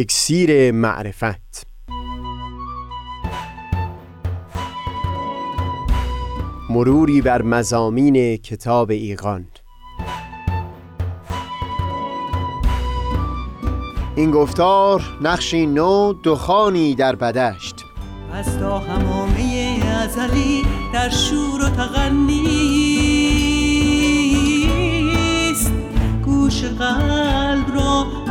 اکسیر معرفت. مروری بر مزامین کتاب ایقان این گفتار نقشی نو دخانی در بدشت. از تا همامه ازلی در شور و تغنیست گوش قلب را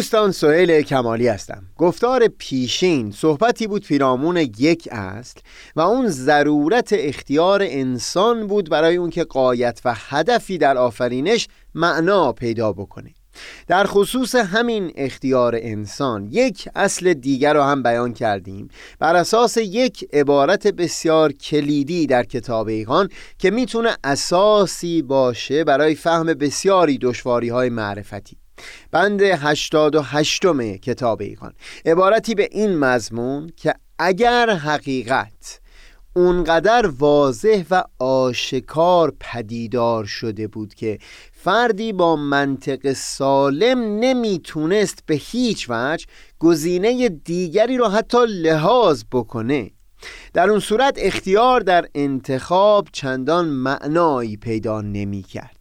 دوستان سهیل کمالی هستم. گفتار پیشین صحبتی بود پیرامون یک اصل و اون ضرورت اختیار انسان بود برای اون که قایت و هدفی در آفرینش معنا پیدا بکنه. در خصوص همین اختیار انسان یک اصل دیگر رو هم بیان کردیم. بر اساس یک عبارت بسیار کلیدی در کتاب ایقان که می‌تونه اساسی باشه برای فهم بسیاری دشواری های معرفتی. بند 88 کتاب ایقان عبارتی به این مضمون که اگر حقیقت اونقدر واضح و آشکار پدیدار شده بود که فردی با منطق سالم نمی‌تونست به هیچ وجه گزینه دیگری رو حتی لحاظ بکنه. در اون صورت اختیار در انتخاب چندان معنایی پیدا نمی کرد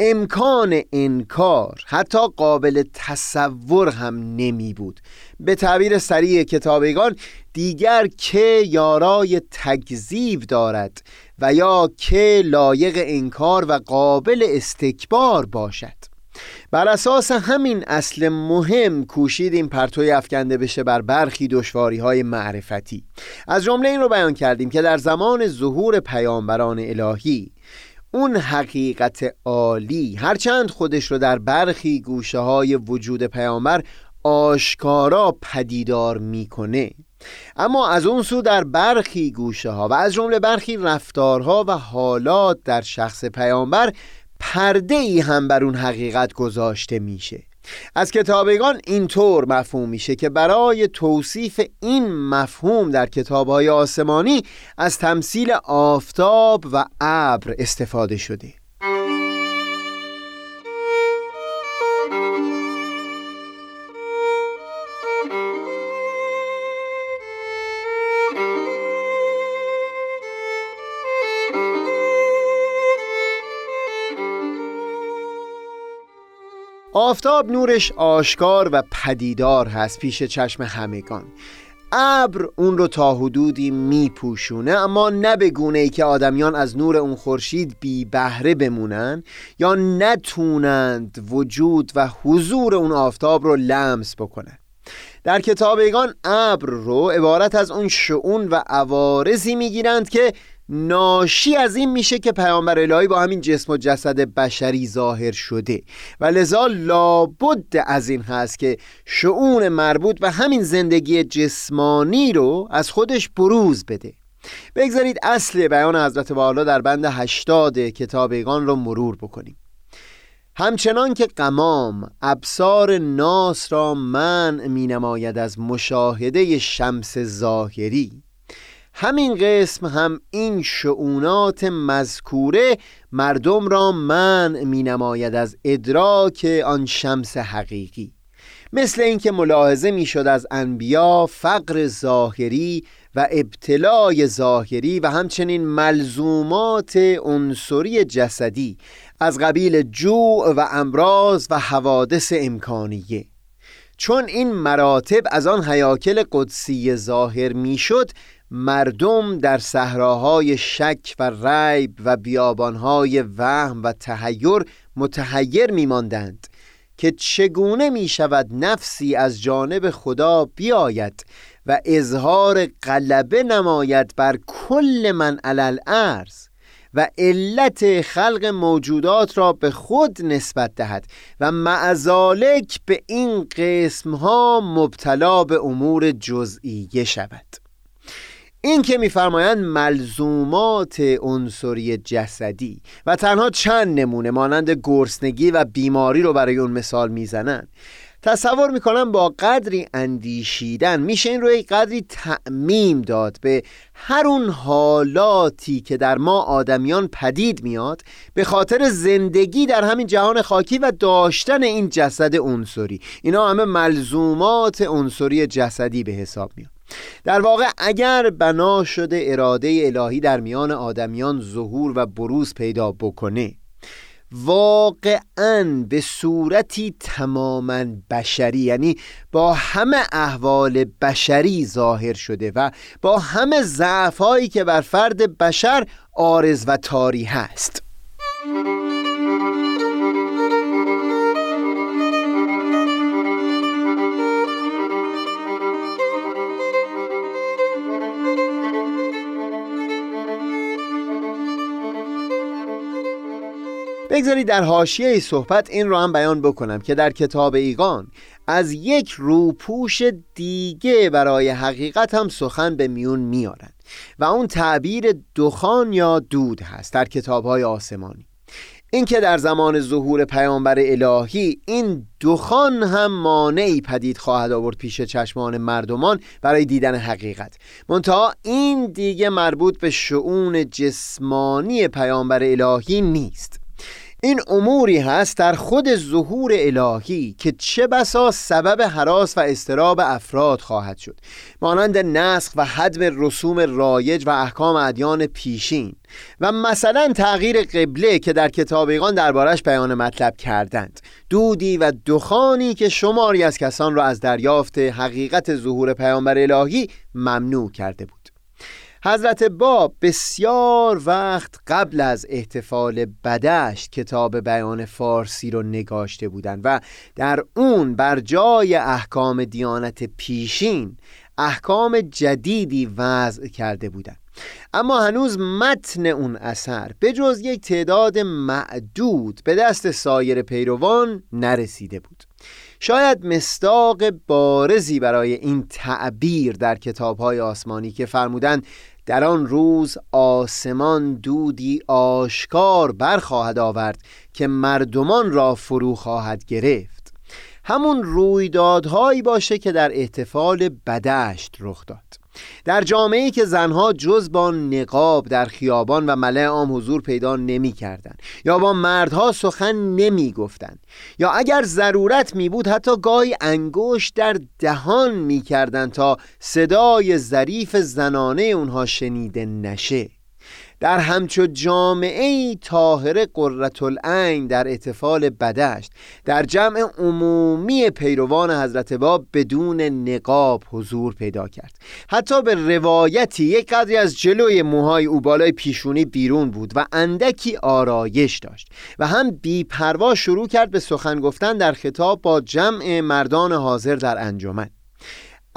امکان انکار حتی قابل تصور هم نمی بود. به تعبیر سریع کتابگان دیگر که یارای تکذیب دارد و یا که لایق انکار و قابل استکبار باشد. بر اساس همین اصل مهم کوشیدیم پرتوی افکنده بشه بر برخی دشواری های معرفتی. از جمله این رو بیان کردیم که در زمان ظهور پیامبران الهی اون حقیقت عالی. هرچند خودش رو در برخی گوشه های وجود پیامبر آشکارا پدیدار می‌کنه. اما از اون سو در برخی گوشه ها و از جمله برخی رفتارها و حالات در شخص پیامبر پرده ای هم بر اون حقیقت گذاشته میشه. از کتابگان اینطور مفهوم میشه که برای توصیف این مفهوم در کتابهای آسمانی از تمثیل آفتاب و ابر استفاده شده. آفتاب نورش آشکار و پدیدار هست پیش چشم همگان. ابر اون رو تا حدودی میپوشونه اما نه به گونه ای که آدمیان از نور اون خورشید بی بهره بمونن یا نتونند وجود و حضور اون آفتاب رو لمس بکنن. در کتابگان ابر رو عبارت از اون شعون و عوارضی می‌گیرند که ناشی از این میشه که پیامبر الهی با همین جسم و جسد بشری ظاهر شده. و لذا لابد از این هست که شعون مربوط به همین زندگی جسمانی رو از خودش بروز بده. بگذارید اصل بیان حضرت والا در بند هشتاد کتابگان رو مرور بکنیم. همچنان که قمام ابصار ناس را من می نماید از مشاهده شمس ظاهری همین قسم هم این شعونات مذکوره مردم را من می نماید از ادراک آن شمس حقیقی. مثل اینکه ملاحظه می شد از انبیا فقر ظاهری و ابتلای ظاهری و همچنین ملزومات عنصری جسدی از قبیل جوع و امراض و حوادث امکانیه. چون این مراتب از آن حیاکل قدسی ظاهر می‌شد مردم در صحراهای شک و ریب و بیابانهای وهم و تهیر متحیر میماندند که چگونه می شود نفسی از جانب خدا بیاید و اظهار غلبه نماید بر کل من علل ارز و علت خلق موجودات را به خود نسبت دهد و معزالک به این قسم ها مبتلا به امور جزئیه شود. این که میفرمایند ملزومات عنصری جسدی و تنها چند نمونه مانند گرسنگی و بیماری رو برای اون مثال می‌زنند. تصور می‌کنم با قدری اندیشیدن میشه این رو یک قدری تعمیم داد به هر اون حالاتی که در ما آدمیان پدید میاد به خاطر زندگی در همین جهان خاکی و داشتن این جسد عنصری. اینا همه ملزومات عنصری جسدی به حساب میاد. در واقع اگر بنا شده اراده الهی در میان آدمیان ظهور و بروز پیدا بکنه واقعا به صورتی تماما بشری یعنی با همه احوال بشری ظاهر شده و با همه ضعفهایی که بر فرد بشر آرز و تاری هست بگذارید در حاشیه صحبت این رو هم بیان بکنم که در کتاب ایگان از یک روپوش دیگه برای حقیقت هم سخن به میون میارن و اون تعبیر دخان یا دود هست در کتاب های آسمانی. اینکه در زمان ظهور پیامبر الهی این دخان هم مانعی پدید خواهد آورد پیش چشمان مردمان برای دیدن حقیقت. منتها این دیگه مربوط به شعون جسمانی پیامبر الهی نیست. این اموری هست در خود ظهور الهی که چه بسا سبب حراس و استراب افراد خواهد شد. مانند نسخ و حدم رسوم رایج و احکام ادیان پیشین. و مثلا تغییر قبله که در کتابیقان دربارش بیان مطلب کردند. دودی و دخانی که شماری از کسان را از دریافت حقیقت ظهور پیامبر الهی ممنوع کرده بود. حضرت باب بسیار وقت قبل از احتفال بدشت کتاب بیان فارسی رو نگاشته بودند و در اون بر جای احکام دیانت پیشین احکام جدیدی وضع کرده بودند. اما هنوز متن اون اثر به جز یک تعداد معدود به دست سایر پیروان نرسیده بود. شاید مستاق بارزی برای این تعبیر در کتابهای آسمانی که فرمودند در آن روز آسمان دودی آشکار برخواهد آورد که مردمان را فرو خواهد گرفت. همون رویدادهایی باشه که در احتفال بدشت رخ داد. در جامعه که زنها جز با نقاب در خیابان و ملع عام حضور پیدا نمی کردن یا با مردها سخن نمی گفتن یا اگر ضرورت می بود حتی گاهی انگشت در دهان می کردن تا صدای ظریف زنانه اونها شنیده نشه. در همچو جامعه طاهره قررت العین در احتفال بدشت در جمع عمومی پیروان حضرت باب بدون نقاب حضور پیدا کرد. حتی به روایتی یک قدری از جلوی موهای او بالای پیشونی بیرون بود و اندکی آرایش داشت و هم بیپروا شروع کرد به سخن گفتن در خطاب با جمع مردان حاضر در انجمن.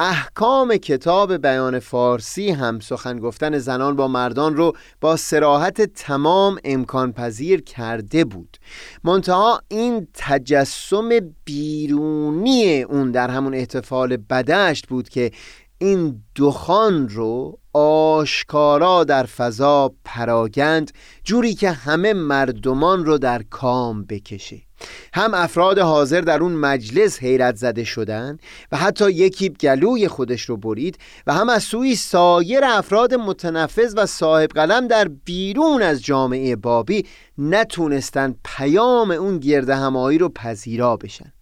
احکام کتاب بیان فارسی هم سخن گفتن زنان با مردان رو با سراحت تمام امکان پذیر کرده بود. منتها این تجسم بیرونی اون در همون احتفال بدشت بود که این دخان رو آشکارا در فضا پراگند جوری که همه مردمان رو در کام بکشه. هم افراد حاضر در اون مجلس حیرت زده شدن و حتی یکی گلوی خودش رو برید و هم از سوی سایر افراد متنفذ و صاحب قلم در بیرون از جامعه بابی نتونستن پیام اون گرد همایی رو پذیرا بشن.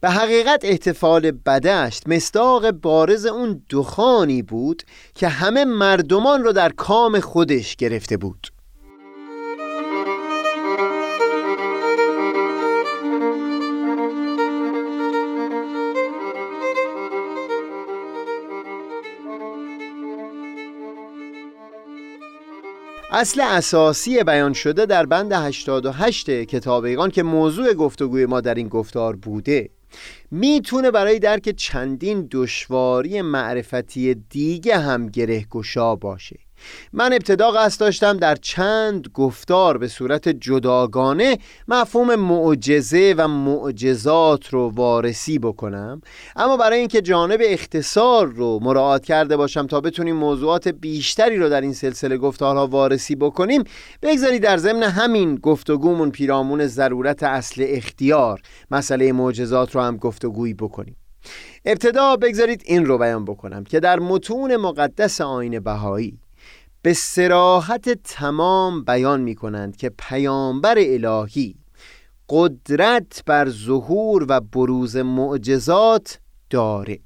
به حقیقت احتفال بدشت مستاق بارز اون دخانی بود که همه مردمان رو در کام خودش گرفته بود. اصل اساسی بیان شده در بند 88 کتاب ایقان که موضوع گفتگوی ما در این گفتار بوده. می‌تونه برای درک چندین دشواری معرفتی دیگه هم گره گشا باشه. من ابتدا قصد داشتم در چند گفتار به صورت جداگانه مفهوم معجزه و معجزات رو وارسی بکنم. اما برای اینکه جانب اختصار رو مراعات کرده باشم تا بتونیم موضوعات بیشتری رو در این سلسله گفتارها وارسی بکنیم بگذارید در ضمن همین گفتگومون پیرامون ضرورت اصل اختیار مسئله معجزات رو هم گفتگویی بکنیم. ابتدا بگذارید این رو بیان بکنم که در متون مقدس آین بهایی به سراحت تمام بیان می کنند که پیامبر الهی قدرت بر ظهور و بروز معجزات داره.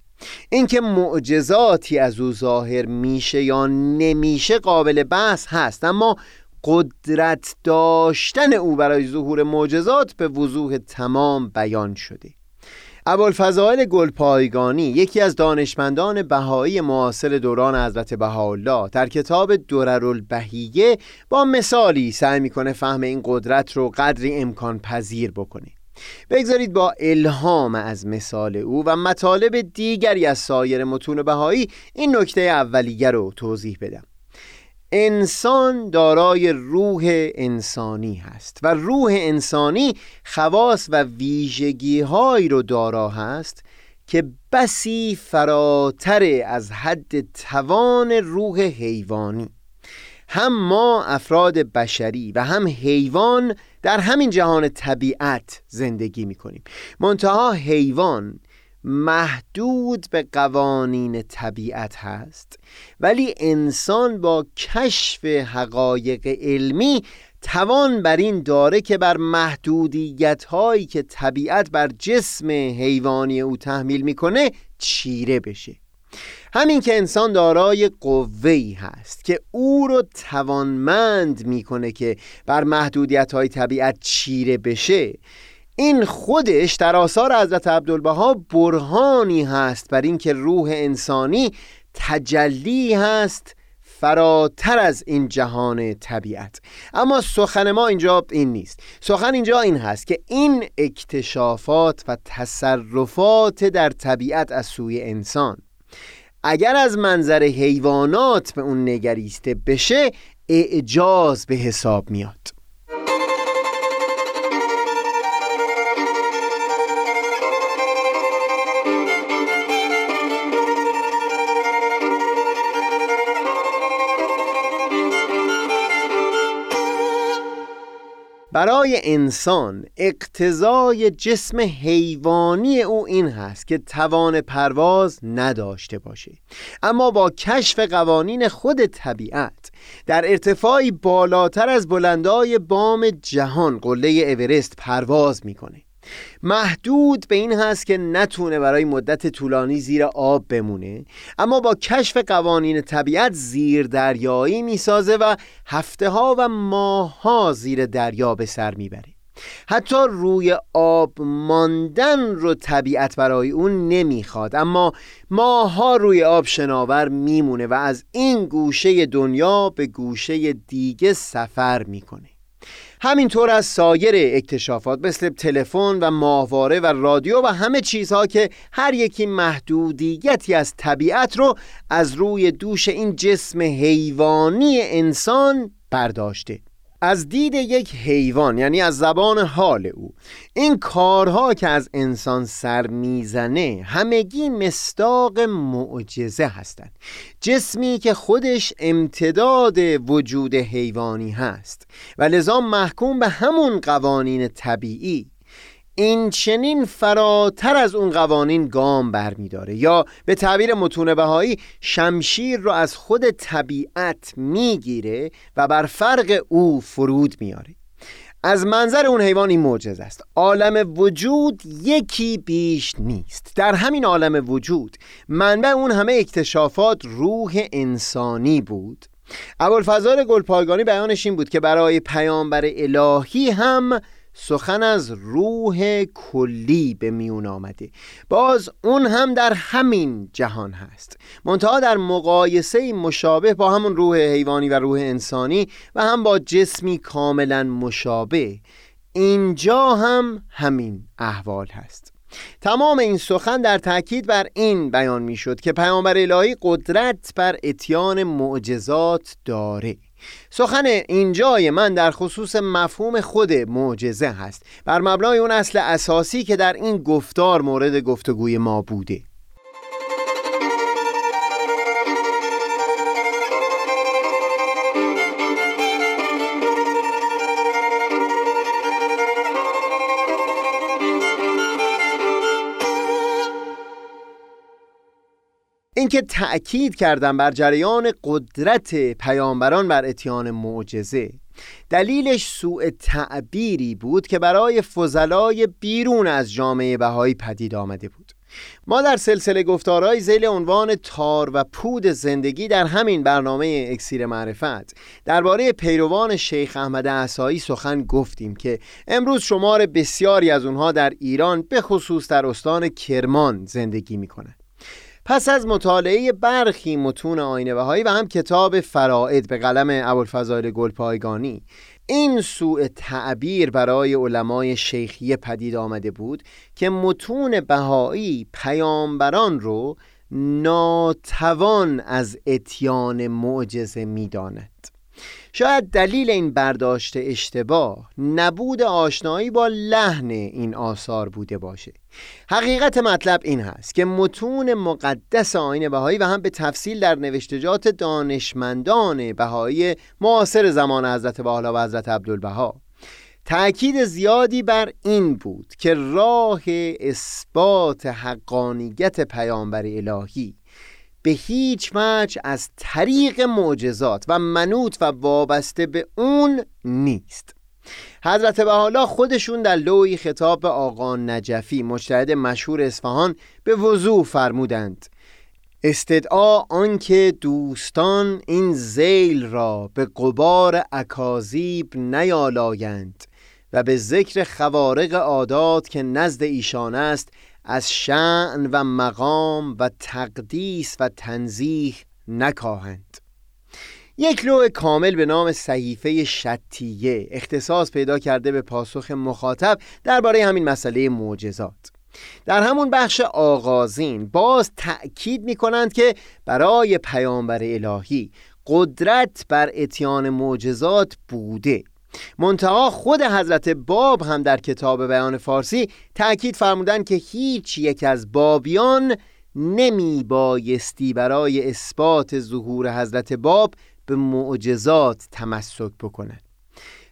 اینکه معجزاتی از او ظاهر میشه یا نمیشه قابل بحث هست اما قدرت داشتن او برای ظهور معجزات به وضوح تمام بیان شده. ابوالفضائل گلپایگانی یکی از دانشمندان بهایی معاصر دوران حضرت بهاءالله در کتاب دررالبهیه با مثالی سعی می‌کنه فهم این قدرت رو قدری امکان پذیر بکنه. بگذارید با الهام از مثال او و مطالب دیگری از سایر متون بهایی این نکته اولیه رو توضیح بدم. انسان دارای روح انسانی هست و روح انسانی خواص و ویژگی هایی رو دارا هست که بسی فراتر از حد توان روح حیوانی. هم ما افراد بشری و هم حیوان در همین جهان طبیعت زندگی می کنیم منتها حیوان محدود به قوانین طبیعت هست ولی انسان با کشف حقایق علمی توان بر این داره که بر محدودیت هایی که طبیعت بر جسم حیوانی او تحمیل می‌کنه چیره بشه. همین که انسان دارای قوهی هست که او رو توانمند می‌کنه که بر محدودیت های طبیعت چیره بشه این خودش در آثار حضرت عبدالبها برهانی هست بر اینکه روح انسانی تجلی هست فراتر از این جهان طبیعت. اما سخن ما اینجا این نیست. سخن اینجا این هست که این اکتشافات و تصرفات در طبیعت از سوی انسان اگر از منظر حیوانات به اون نگریسته بشه اعجاز به حساب میاد. برای انسان اقتضای جسم حیوانی او این هست که توان پرواز نداشته باشه. اما با کشف قوانین خود طبیعت در ارتفاعی بالاتر از بلندای بام جهان قله اورست پرواز می‌کنه. محدود به این هست که نتونه برای مدت طولانی زیر آب بمونه اما با کشف قوانین طبیعت زیر دریایی می‌سازه و هفته ها و ماه ها زیر دریا به سر می‌بره. حتی روی آب ماندن رو طبیعت برای اون نمی‌خواد اما ماها روی آب شناور میمونه و از این گوشه دنیا به گوشه دیگه سفر می‌کنه. همینطور از سایر اکتشافات مثل تلفن و ماهواره و رادیو و همه چیزها که هر یکی محدودیتی از طبیعت رو از روی دوش این جسم حیوانی انسان برداشته. از دید یک حیوان یعنی از زبان حال او. این کارها که از انسان سر می‌زنه همگی مستاق معجزه هستند. جسمی که خودش امتداد وجود حیوانی هست. و لذا محکوم به همون قوانین طبیعی این چنین فراتر از اون قوانین گام برمیداره. یا به تعبیر متون بهایی شمشیر رو از خود طبیعت می‌گیره و بر فرق او فرود میاره از منظر اون حیوان این معجز است. عالم وجود یکی بیش نیست. در همین عالم وجود منبع اون همه اکتشافات روح انسانی بود. ابوالفضل گلپایگانی بیانش این بود که برای پیامبر الهی هم سخن از روح کلی به میون آمده. باز اون هم در همین جهان هست. منتها در مقایسه مشابه با همون روح حیوانی و روح انسانی و هم با جسمی کاملا مشابه اینجا هم همین احوال هست. تمام این سخن در تاکید بر این بیان می‌شد که پیامبر الهی قدرت بر اتیان معجزات داره. سخن اینجای من در خصوص مفهوم خود معجزه هست. بر مبنای اون اصل اساسی که در این گفتار مورد گفتگوی ما بوده. اینکه تأکید کردم بر جریان قدرت پیامبران بر اتیان معجزه. دلیلش سوء تعبیری بود که برای فضلای بیرون از جامعه بهایی پدید آمده بود. ما در سلسله گفتارهای زیل عنوان تار و پود زندگی در همین برنامه اکسیر معرفت درباره پیروان شیخ احمد عصایی سخن گفتیم که امروز شمار بسیاری از اونها در ایران به خصوص در استان کرمان زندگی می پس از مطالعه برخی متون آینه بهایی و هم کتاب فرائد به قلم ابوالفضائل گلپایگانی این سوء تعبیر برای علمای شیخیه پدید آمده بود که متون بهایی پیامبران رو ناتوان از اتیان معجزه می‌داند. شاید دلیل این برداشت اشتباه نبود آشنایی با لحن این آثار بوده باشه. حقیقت مطلب این هست که متون مقدس آین بهایی و هم به تفصیل در نوشتجات دانشمندان بهایی معاصر زمان حضرت بحالا و حضرت عبدالبها. تأکید زیادی بر این بود که راه اثبات حقانیت پیامبر الهی به هیچ وجه از طریق معجزات و منوط و وابسته به اون نیست. حضرت بحالا خودشون در لوی خطاب به آقا نجفی مجتهد مشهور اصفهان به وضوح فرمودند. استدعا آنکه دوستان این زیل را به قبار اکاذیب نیالایند و به ذکر خوارق عادات که نزد ایشان است از شعن و مقام و تقدیس و تنزیح نکاهند. یک لوح کامل به نام صحیفه شتیه اختصاص پیدا کرده به پاسخ مخاطب درباره همین مسئله معجزات. در همون بخش آغازین باز تأکید می کنند که برای پیامبر الهی قدرت بر اتیان معجزات بوده. منتها خود حضرت باب هم در کتاب بیان فارسی تأکید فرمودند که هیچ یک از بابیان نمی بایستی برای اثبات ظهور حضرت باب به معجزات تمسک بکنند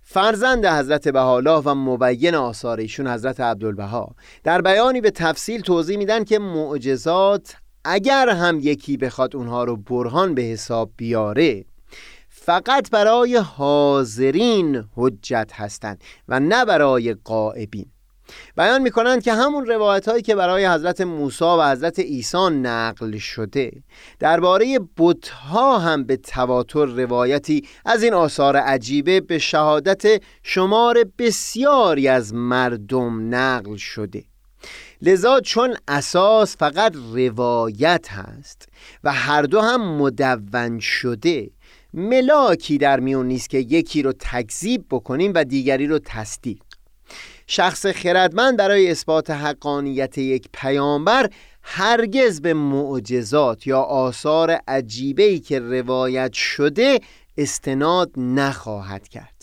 فرزند حضرت بهاءالله و مبین آثار ایشون حضرت عبدالبها در بیانی به تفصیل توضیح میدن که معجزات اگر هم یکی بخواد اونها رو برهان به حساب بیاره فقط برای حاضرین حجت هستند و نه برای قائبین بیان می‌کنند که همون روایت هایی که برای حضرت موسی و حضرت عیسی نقل شده درباره بتها هم به تواتر روایتی از این آثار عجیبه به شهادت شمار بسیاری از مردم نقل شده. لذا چون اساس فقط روایت هست و هر دو هم مدون شده ملاکی در میون نیست که یکی رو تکذیب بکنیم و دیگری رو تصدیق. شخص خردمند برای اثبات حقانیت یک پیامبر هرگز به معجزات یا آثار عجیبه که روایت شده استناد نخواهد کرد.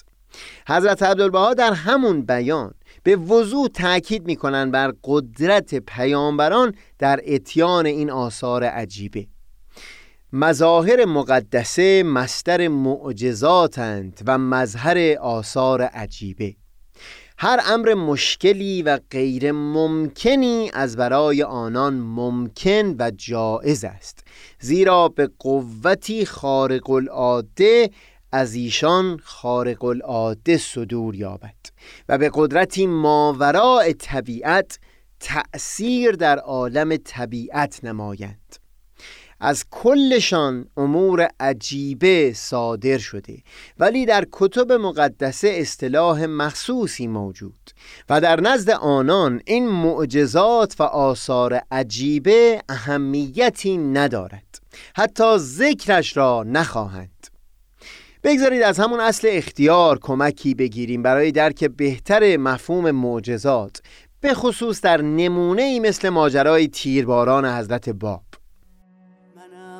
حضرت عبدالبها در همون بیان به وضوح تاکید می‌کنند بر قدرت پیامبران در اتیان این آثار عجیبه. مظاهر مقدسه مستر معجزاتند و مظهر آثار عجیبه. هر امر مشکلی و غیر ممکنی از برای آنان ممکن و جائز است زیرا به قوتی خارق العاده از ایشان خارق العاده صدور یابد و به قدرتی ماوراء طبیعت تأثیر در عالم طبیعت نمایند. از کلشان امور عجیبه صادر شده ولی در کتب مقدس اصطلاح مخصوصی موجود و در نزد آنان این معجزات و آثار عجیبه اهمیتی ندارد. حتی ذکرش را نخواهند. بگذارید از همون اصل اختیار کمکی بگیریم برای درک بهتر مفهوم معجزات به خصوص در نمونه ای مثل ماجرای تیرباران حضرت باب.